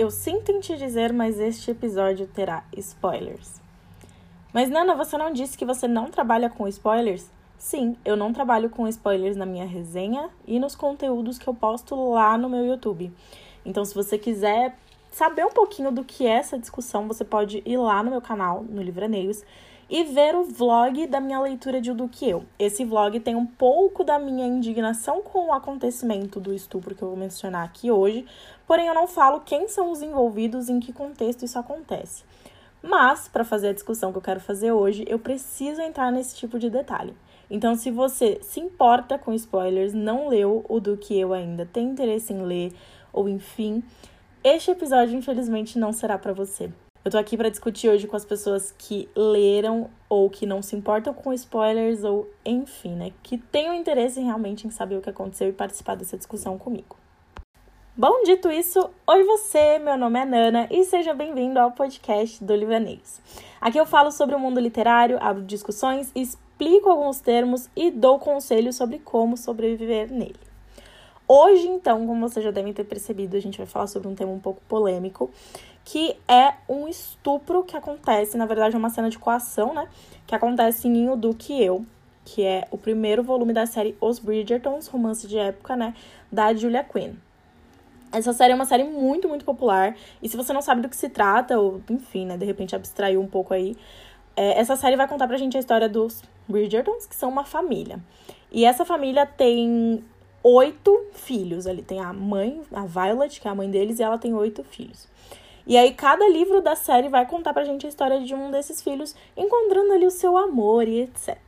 eu sinto em te dizer, mas este episódio terá spoilers. Mas Nana, você não disse que você não trabalha com spoilers? Sim, eu não trabalho com spoilers na minha resenha e nos conteúdos que eu posto lá no meu YouTube. Então, se você quiser saber um pouquinho do que é essa discussão, você pode ir lá no meu canal, no Livraneios, e ver o vlog da minha leitura de O Do Que Eu. Esse vlog tem um pouco da minha indignação com o acontecimento do estupro que eu vou mencionar aqui hoje, porém eu não falo quem são os envolvidos e em que contexto isso acontece. Mas, para fazer a discussão que eu quero fazer hoje, eu preciso entrar nesse tipo de detalhe. Então, se você se importa com spoilers, não leu o do que eu ainda, tem interesse em ler, ou enfim, este episódio infelizmente não será para você. Eu tô aqui para discutir hoje com as pessoas que leram ou que não se importam com spoilers ou enfim, né, que tenham interesse realmente em saber o que aconteceu e participar dessa discussão comigo. Bom, dito isso, oi você, meu nome é Nana e seja bem-vindo ao podcast do Livanês. Aqui eu falo sobre o mundo literário, abro discussões, explico alguns termos e dou conselhos sobre como sobreviver nele. Hoje, então, como vocês já devem ter percebido, a gente vai falar sobre um tema um pouco polêmico, que é um estupro que acontece, na verdade, é uma cena de coação, né? Que acontece em O Do Que Eu, que é o primeiro volume da série Os Bridgertons, romance de época, né? Da Julia Quinn. Essa série é uma série muito, muito popular. E se você não sabe do que se trata, ou enfim, né, de repente abstraiu um pouco aí, é, essa série vai contar pra gente a história dos Bridgertons, que são uma família. E essa família tem oito filhos ali. Tem a mãe, a Violet, que é a mãe deles, e ela tem oito filhos. E aí, cada livro da série vai contar pra gente a história de um desses filhos, encontrando ali o seu amor e etc.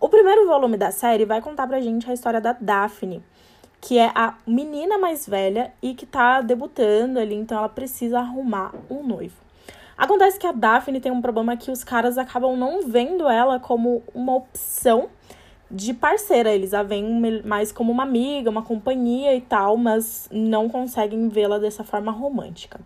O primeiro volume da série vai contar pra gente a história da Daphne, que é a menina mais velha e que tá debutando ali, então ela precisa arrumar um noivo. Acontece que a Daphne tem um problema que os caras acabam não vendo ela como uma opção de parceira. Eles a veem mais como uma amiga, uma companhia e tal, mas não conseguem vê-la dessa forma romântica.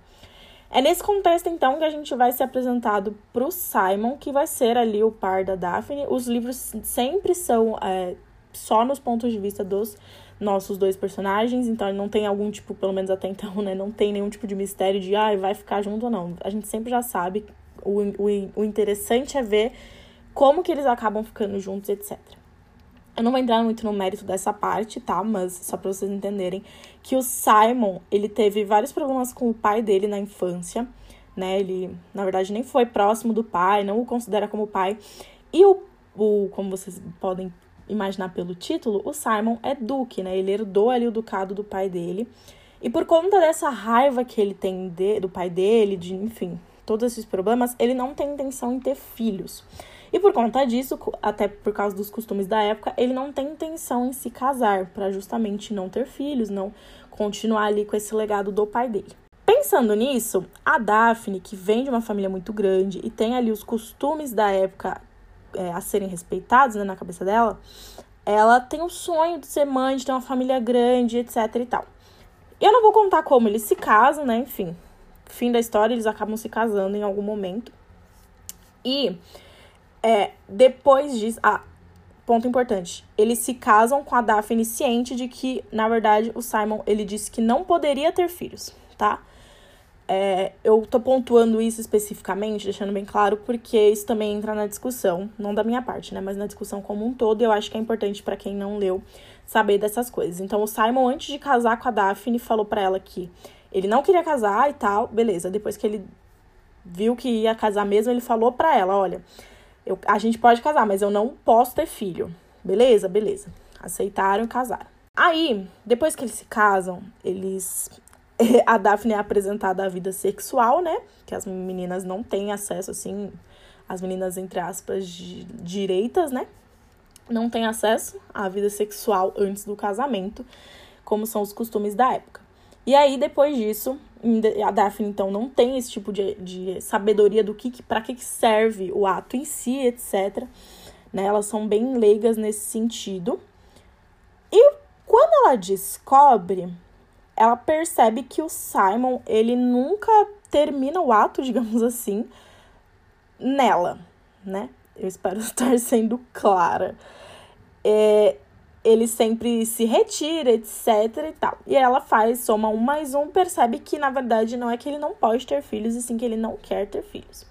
É nesse contexto, então, que a gente vai ser apresentado pro Simon, que vai ser ali o par da Daphne. Os livros sempre são é, só nos pontos de vista dos nossos dois personagens, então não tem algum tipo, pelo menos até então, né? Não tem nenhum tipo de mistério de, ah, vai ficar junto ou não. A gente sempre já sabe. O, o, o interessante é ver como que eles acabam ficando juntos, etc. Eu não vou entrar muito no mérito dessa parte, tá? Mas só pra vocês entenderem que o Simon, ele teve vários problemas com o pai dele na infância, né? Ele, na verdade, nem foi próximo do pai, não o considera como pai. E o, o como vocês podem imaginar pelo título, o Simon é duque, né? Ele herdou ali o ducado do pai dele. E por conta dessa raiva que ele tem de, do pai dele, de, enfim, todos esses problemas, ele não tem intenção em ter filhos. E por conta disso, até por causa dos costumes da época, ele não tem intenção em se casar, para justamente não ter filhos, não continuar ali com esse legado do pai dele. Pensando nisso, a Daphne, que vem de uma família muito grande e tem ali os costumes da época é, a serem respeitados né, na cabeça dela, ela tem o sonho de ser mãe, de ter uma família grande, etc e tal. Eu não vou contar como eles se casam, né? Enfim, fim da história, eles acabam se casando em algum momento. E é, depois disso. Ah, ponto importante. Eles se casam com a Daphne ciente de que, na verdade, o Simon ele disse que não poderia ter filhos, tá? É, eu tô pontuando isso especificamente, deixando bem claro, porque isso também entra na discussão, não da minha parte, né? Mas na discussão como um todo, eu acho que é importante para quem não leu saber dessas coisas. Então, o Simon, antes de casar com a Daphne, falou para ela que ele não queria casar e tal, beleza. Depois que ele viu que ia casar mesmo, ele falou para ela: olha, eu, a gente pode casar, mas eu não posso ter filho. Beleza? Beleza. Aceitaram e casaram. Aí, depois que eles se casam, eles. A Daphne é apresentada à vida sexual, né? Que as meninas não têm acesso, assim. As meninas, entre aspas, direitas, né? Não têm acesso à vida sexual antes do casamento, como são os costumes da época. E aí, depois disso, a Daphne, então, não tem esse tipo de, de sabedoria do que, para que serve o ato em si, etc. Né? Elas são bem leigas nesse sentido. E quando ela descobre, ela percebe que o Simon, ele nunca termina o ato, digamos assim, nela, né? Eu espero estar sendo clara. É, ele sempre se retira, etc e tal. E ela faz, soma um mais um, percebe que na verdade não é que ele não pode ter filhos, e sim que ele não quer ter filhos.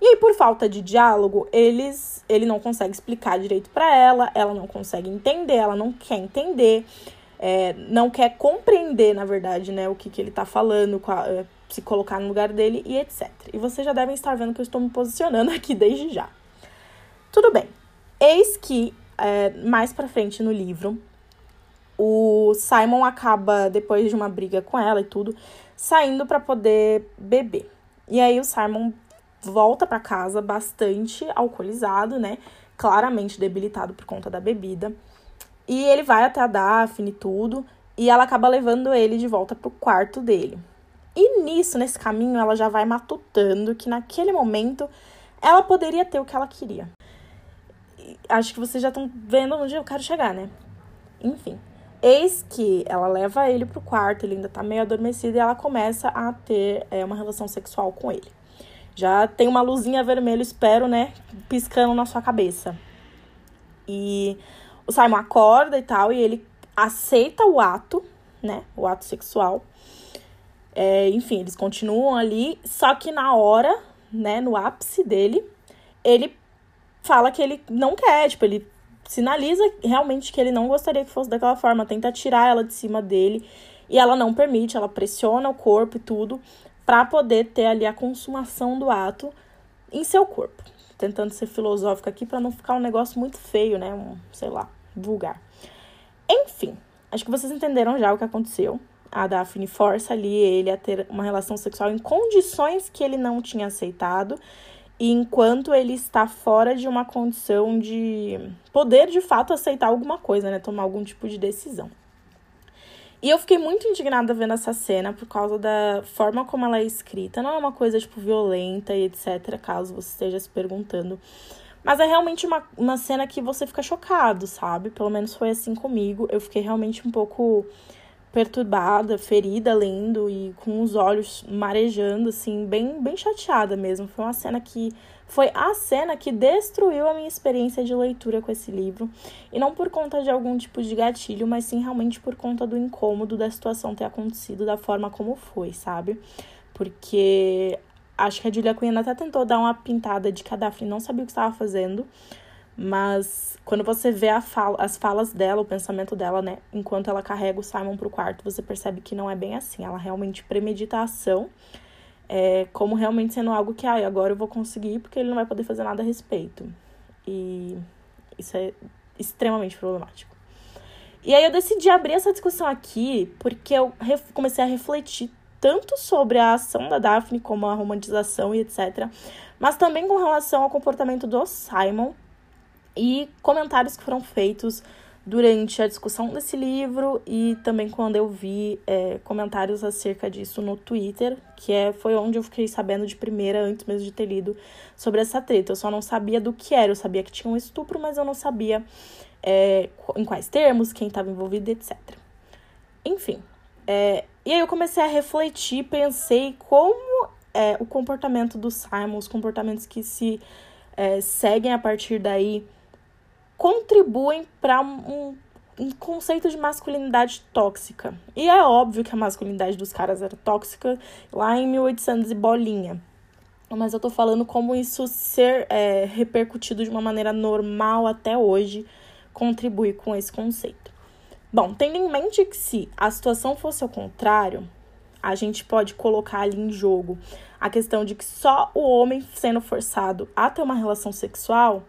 E aí, por falta de diálogo, eles, ele não consegue explicar direito para ela, ela não consegue entender, ela não quer entender, é, não quer compreender, na verdade, né, o que, que ele tá falando, é, se colocar no lugar dele e etc. E vocês já devem estar vendo que eu estou me posicionando aqui desde já. Tudo bem. Eis que é, mais pra frente no livro, o Simon acaba, depois de uma briga com ela e tudo, saindo para poder beber. E aí o Simon volta para casa bastante alcoolizado, né? Claramente debilitado por conta da bebida. E ele vai até a Daphne e tudo, e ela acaba levando ele de volta pro quarto dele. E nisso, nesse caminho, ela já vai matutando que naquele momento ela poderia ter o que ela queria acho que vocês já estão vendo onde eu quero chegar, né? Enfim. Eis que ela leva ele pro quarto, ele ainda tá meio adormecido e ela começa a ter é, uma relação sexual com ele. Já tem uma luzinha vermelha, espero, né? Piscando na sua cabeça. E o Simon acorda e tal, e ele aceita o ato, né? O ato sexual. É, enfim, eles continuam ali, só que na hora, né, no ápice dele, ele fala que ele não quer, tipo, ele sinaliza realmente que ele não gostaria que fosse daquela forma, tenta tirar ela de cima dele e ela não permite, ela pressiona o corpo e tudo para poder ter ali a consumação do ato em seu corpo. Tentando ser filosófica aqui para não ficar um negócio muito feio, né? Um, sei lá, vulgar. Enfim, acho que vocês entenderam já o que aconteceu. A Daphne força ali ele a ter uma relação sexual em condições que ele não tinha aceitado enquanto ele está fora de uma condição de poder de fato aceitar alguma coisa, né? Tomar algum tipo de decisão. E eu fiquei muito indignada vendo essa cena por causa da forma como ela é escrita. Não é uma coisa, tipo, violenta e etc., caso você esteja se perguntando. Mas é realmente uma, uma cena que você fica chocado, sabe? Pelo menos foi assim comigo. Eu fiquei realmente um pouco perturbada, ferida lendo e com os olhos marejando, assim, bem, bem chateada mesmo. Foi uma cena que. Foi a cena que destruiu a minha experiência de leitura com esse livro. E não por conta de algum tipo de gatilho, mas sim realmente por conta do incômodo da situação ter acontecido da forma como foi, sabe? Porque acho que a Julia Quinn até tentou dar uma pintada de Daphne não sabia o que estava fazendo. Mas quando você vê fala, as falas dela, o pensamento dela, né, enquanto ela carrega o Simon pro quarto, você percebe que não é bem assim. Ela realmente premedita a ação, é, como realmente sendo algo que, ah, agora eu vou conseguir porque ele não vai poder fazer nada a respeito. E isso é extremamente problemático. E aí eu decidi abrir essa discussão aqui porque eu comecei a refletir tanto sobre a ação da Daphne como a romantização e etc, mas também com relação ao comportamento do Simon e comentários que foram feitos durante a discussão desse livro e também quando eu vi é, comentários acerca disso no Twitter, que é, foi onde eu fiquei sabendo de primeira, antes mesmo de ter lido sobre essa treta. Eu só não sabia do que era, eu sabia que tinha um estupro, mas eu não sabia é, em quais termos, quem estava envolvido, etc. Enfim, é, e aí eu comecei a refletir, pensei como é, o comportamento do Simon, os comportamentos que se é, seguem a partir daí contribuem para um, um conceito de masculinidade tóxica. E é óbvio que a masculinidade dos caras era tóxica lá em 1800 e bolinha. Mas eu tô falando como isso ser é, repercutido de uma maneira normal até hoje contribui com esse conceito. Bom, tendo em mente que se a situação fosse ao contrário, a gente pode colocar ali em jogo a questão de que só o homem sendo forçado a ter uma relação sexual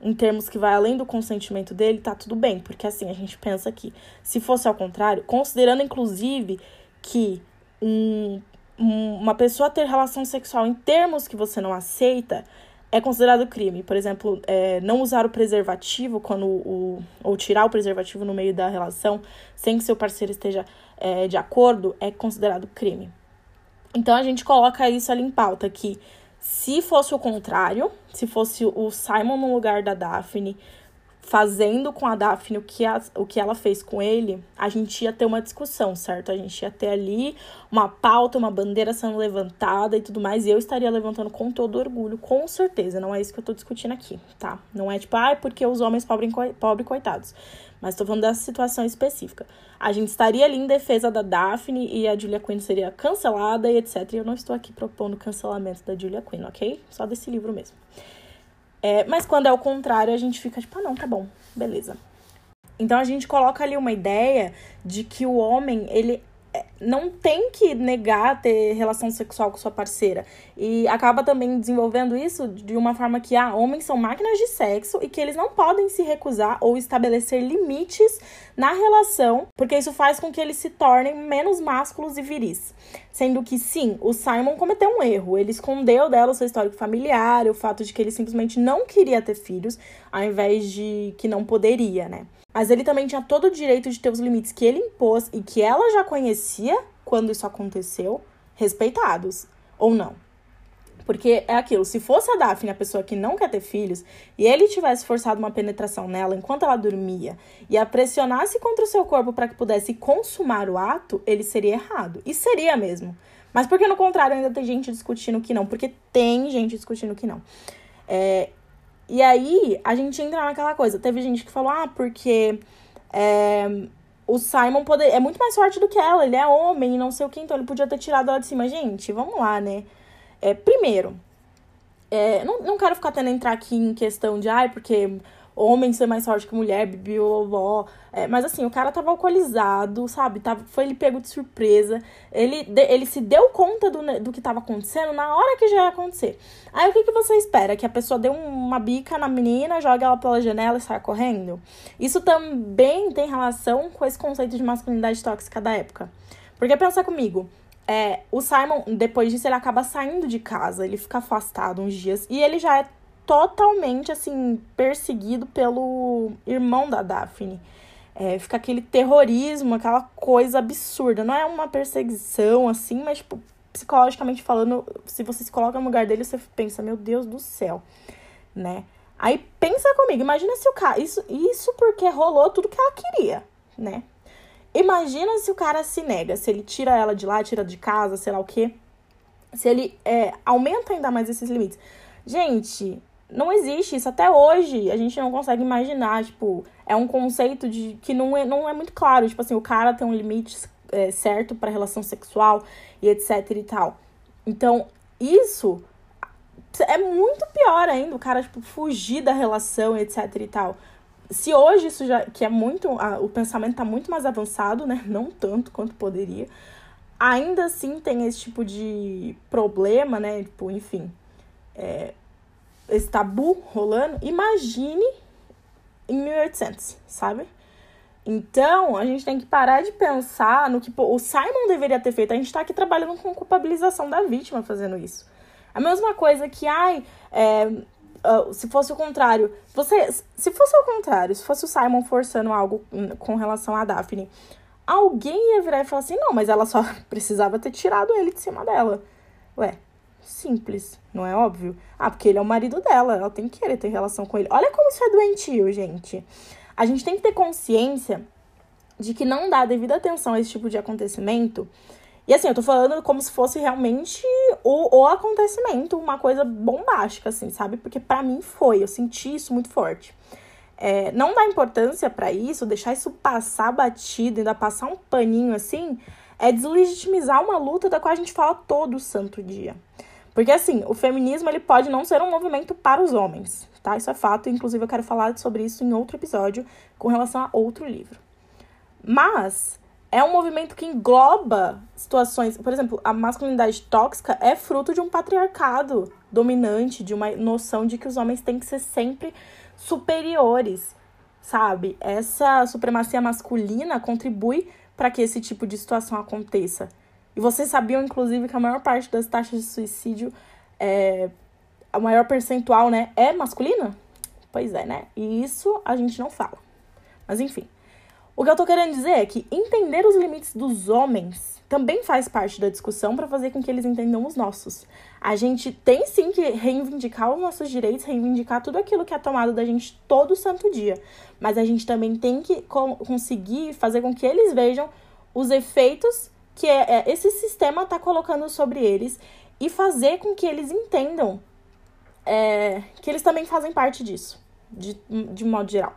em termos que vai além do consentimento dele, tá tudo bem, porque assim a gente pensa que se fosse ao contrário, considerando inclusive que um, um, uma pessoa ter relação sexual em termos que você não aceita é considerado crime. Por exemplo, é, não usar o preservativo quando o, ou tirar o preservativo no meio da relação sem que seu parceiro esteja é, de acordo é considerado crime. Então a gente coloca isso ali em pauta que se fosse o contrário, se fosse o Simon no lugar da Daphne, fazendo com a Daphne o que, a, o que ela fez com ele, a gente ia ter uma discussão, certo? A gente ia ter ali uma pauta, uma bandeira sendo levantada e tudo mais, e eu estaria levantando com todo orgulho, com certeza. Não é isso que eu tô discutindo aqui, tá? Não é tipo, ah, é porque os homens pobres pobre, coitados. Mas tô falando dessa situação específica. A gente estaria ali em defesa da Daphne e a Julia Quinn seria cancelada e etc. E eu não estou aqui propondo cancelamento da Julia Quinn, ok? Só desse livro mesmo. É, mas quando é o contrário, a gente fica tipo, ah, não, tá bom, beleza. Então a gente coloca ali uma ideia de que o homem, ele não tem que negar ter relação sexual com sua parceira. E acaba também desenvolvendo isso de uma forma que ah, homens são máquinas de sexo e que eles não podem se recusar ou estabelecer limites na relação, porque isso faz com que eles se tornem menos másculos e viris. Sendo que sim, o Simon cometeu um erro. Ele escondeu dela o seu histórico familiar, o fato de que ele simplesmente não queria ter filhos, ao invés de que não poderia, né? Mas ele também tinha todo o direito de ter os limites que ele impôs e que ela já conhecia quando isso aconteceu, respeitados. Ou não. Porque é aquilo, se fosse a Daphne a pessoa que não quer ter filhos, e ele tivesse forçado uma penetração nela enquanto ela dormia, e a pressionasse contra o seu corpo para que pudesse consumar o ato, ele seria errado. E seria mesmo. Mas porque no contrário ainda tem gente discutindo que não? Porque tem gente discutindo que não. É, e aí, a gente entra naquela coisa. Teve gente que falou, ah, porque é, o Simon poder, é muito mais forte do que ela, ele é homem e não sei o que, então ele podia ter tirado ela de cima. Gente, vamos lá, né? É, primeiro, é, não, não quero ficar tendo entrar aqui em questão de, ai, porque homem ser mais forte que mulher, bibioló. É, mas assim, o cara tava alcoolizado, sabe? Tava, foi ele pego de surpresa. Ele, ele se deu conta do, do que tava acontecendo na hora que já ia acontecer. Aí o que, que você espera? Que a pessoa dê uma bica na menina, joga ela pela janela e saia correndo? Isso também tem relação com esse conceito de masculinidade tóxica da época. Porque pensa comigo, é, o Simon, depois disso, ele acaba saindo de casa, ele fica afastado uns dias e ele já é totalmente, assim, perseguido pelo irmão da Daphne. É, fica aquele terrorismo, aquela coisa absurda. Não é uma perseguição, assim, mas, tipo, psicologicamente falando, se você se coloca no lugar dele, você pensa, meu Deus do céu, né? Aí pensa comigo, imagina se o cara. Isso, isso porque rolou tudo que ela queria, né? Imagina se o cara se nega, se ele tira ela de lá, tira de casa, sei lá o quê. Se ele é, aumenta ainda mais esses limites. Gente, não existe isso até hoje. A gente não consegue imaginar, tipo, é um conceito de que não é, não é muito claro, tipo assim, o cara tem um limite é, certo para relação sexual e etc e tal. Então, isso é muito pior ainda, o cara tipo fugir da relação, etc e tal. Se hoje isso já que é muito, a, o pensamento tá muito mais avançado, né? Não tanto quanto poderia. Ainda assim tem esse tipo de problema, né? Tipo, enfim, é, esse tabu rolando, imagine em 1800, sabe? Então, a gente tem que parar de pensar no que pô, o Simon deveria ter feito. A gente tá aqui trabalhando com culpabilização da vítima fazendo isso. A mesma coisa que, ai, é, uh, se fosse o contrário. Você, se fosse o contrário, se fosse o Simon forçando algo com relação a Daphne, alguém ia virar e falar assim: não, mas ela só precisava ter tirado ele de cima dela. Ué, Simples, não é óbvio? Ah, porque ele é o marido dela, ela tem que querer ter relação com ele. Olha como isso é doentio, gente. A gente tem que ter consciência de que não dá devida atenção a esse tipo de acontecimento. E assim, eu tô falando como se fosse realmente o, o acontecimento, uma coisa bombástica, assim, sabe? Porque para mim foi, eu senti isso muito forte. É, não dá importância para isso, deixar isso passar batido, ainda passar um paninho assim, é deslegitimizar uma luta da qual a gente fala todo santo dia. Porque assim, o feminismo ele pode não ser um movimento para os homens, tá? Isso é fato, inclusive eu quero falar sobre isso em outro episódio com relação a outro livro. Mas é um movimento que engloba situações, por exemplo, a masculinidade tóxica é fruto de um patriarcado dominante, de uma noção de que os homens têm que ser sempre superiores, sabe? Essa supremacia masculina contribui para que esse tipo de situação aconteça. E vocês sabiam, inclusive, que a maior parte das taxas de suicídio, é, a maior percentual, né, é masculina? Pois é, né? E isso a gente não fala. Mas enfim. O que eu tô querendo dizer é que entender os limites dos homens também faz parte da discussão para fazer com que eles entendam os nossos. A gente tem sim que reivindicar os nossos direitos, reivindicar tudo aquilo que é tomado da gente todo santo dia. Mas a gente também tem que conseguir fazer com que eles vejam os efeitos que é, é, esse sistema está colocando sobre eles e fazer com que eles entendam é, que eles também fazem parte disso, de, de modo geral.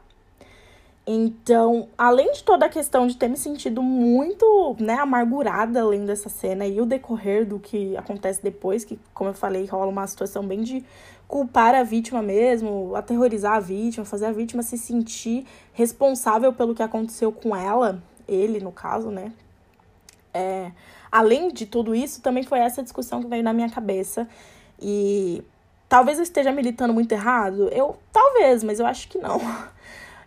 Então, além de toda a questão de ter me sentido muito, né, amargurada além dessa cena e o decorrer do que acontece depois, que, como eu falei, rola uma situação bem de culpar a vítima mesmo, aterrorizar a vítima, fazer a vítima se sentir responsável pelo que aconteceu com ela, ele no caso, né? É, além de tudo isso, também foi essa discussão que veio na minha cabeça. E talvez eu esteja militando muito errado. Eu, talvez, mas eu acho que não.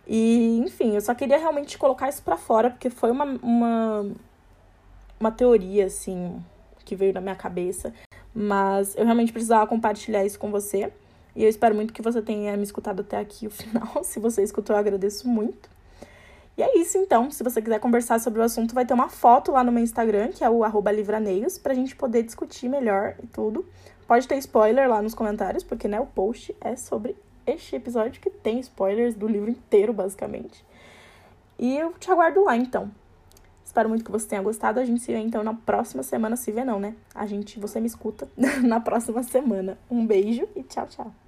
E, enfim, eu só queria realmente colocar isso para fora, porque foi uma, uma, uma teoria, assim, que veio na minha cabeça. Mas eu realmente precisava compartilhar isso com você. E eu espero muito que você tenha me escutado até aqui o final. Se você escutou, eu agradeço muito. E é isso então. Se você quiser conversar sobre o assunto, vai ter uma foto lá no meu Instagram, que é o livraneios, pra gente poder discutir melhor e tudo. Pode ter spoiler lá nos comentários, porque né, o post é sobre este episódio que tem spoilers do livro inteiro, basicamente. E eu te aguardo lá, então. Espero muito que você tenha gostado. A gente se vê então na próxima semana. Se vê não, né? A gente, você me escuta na próxima semana. Um beijo e tchau, tchau.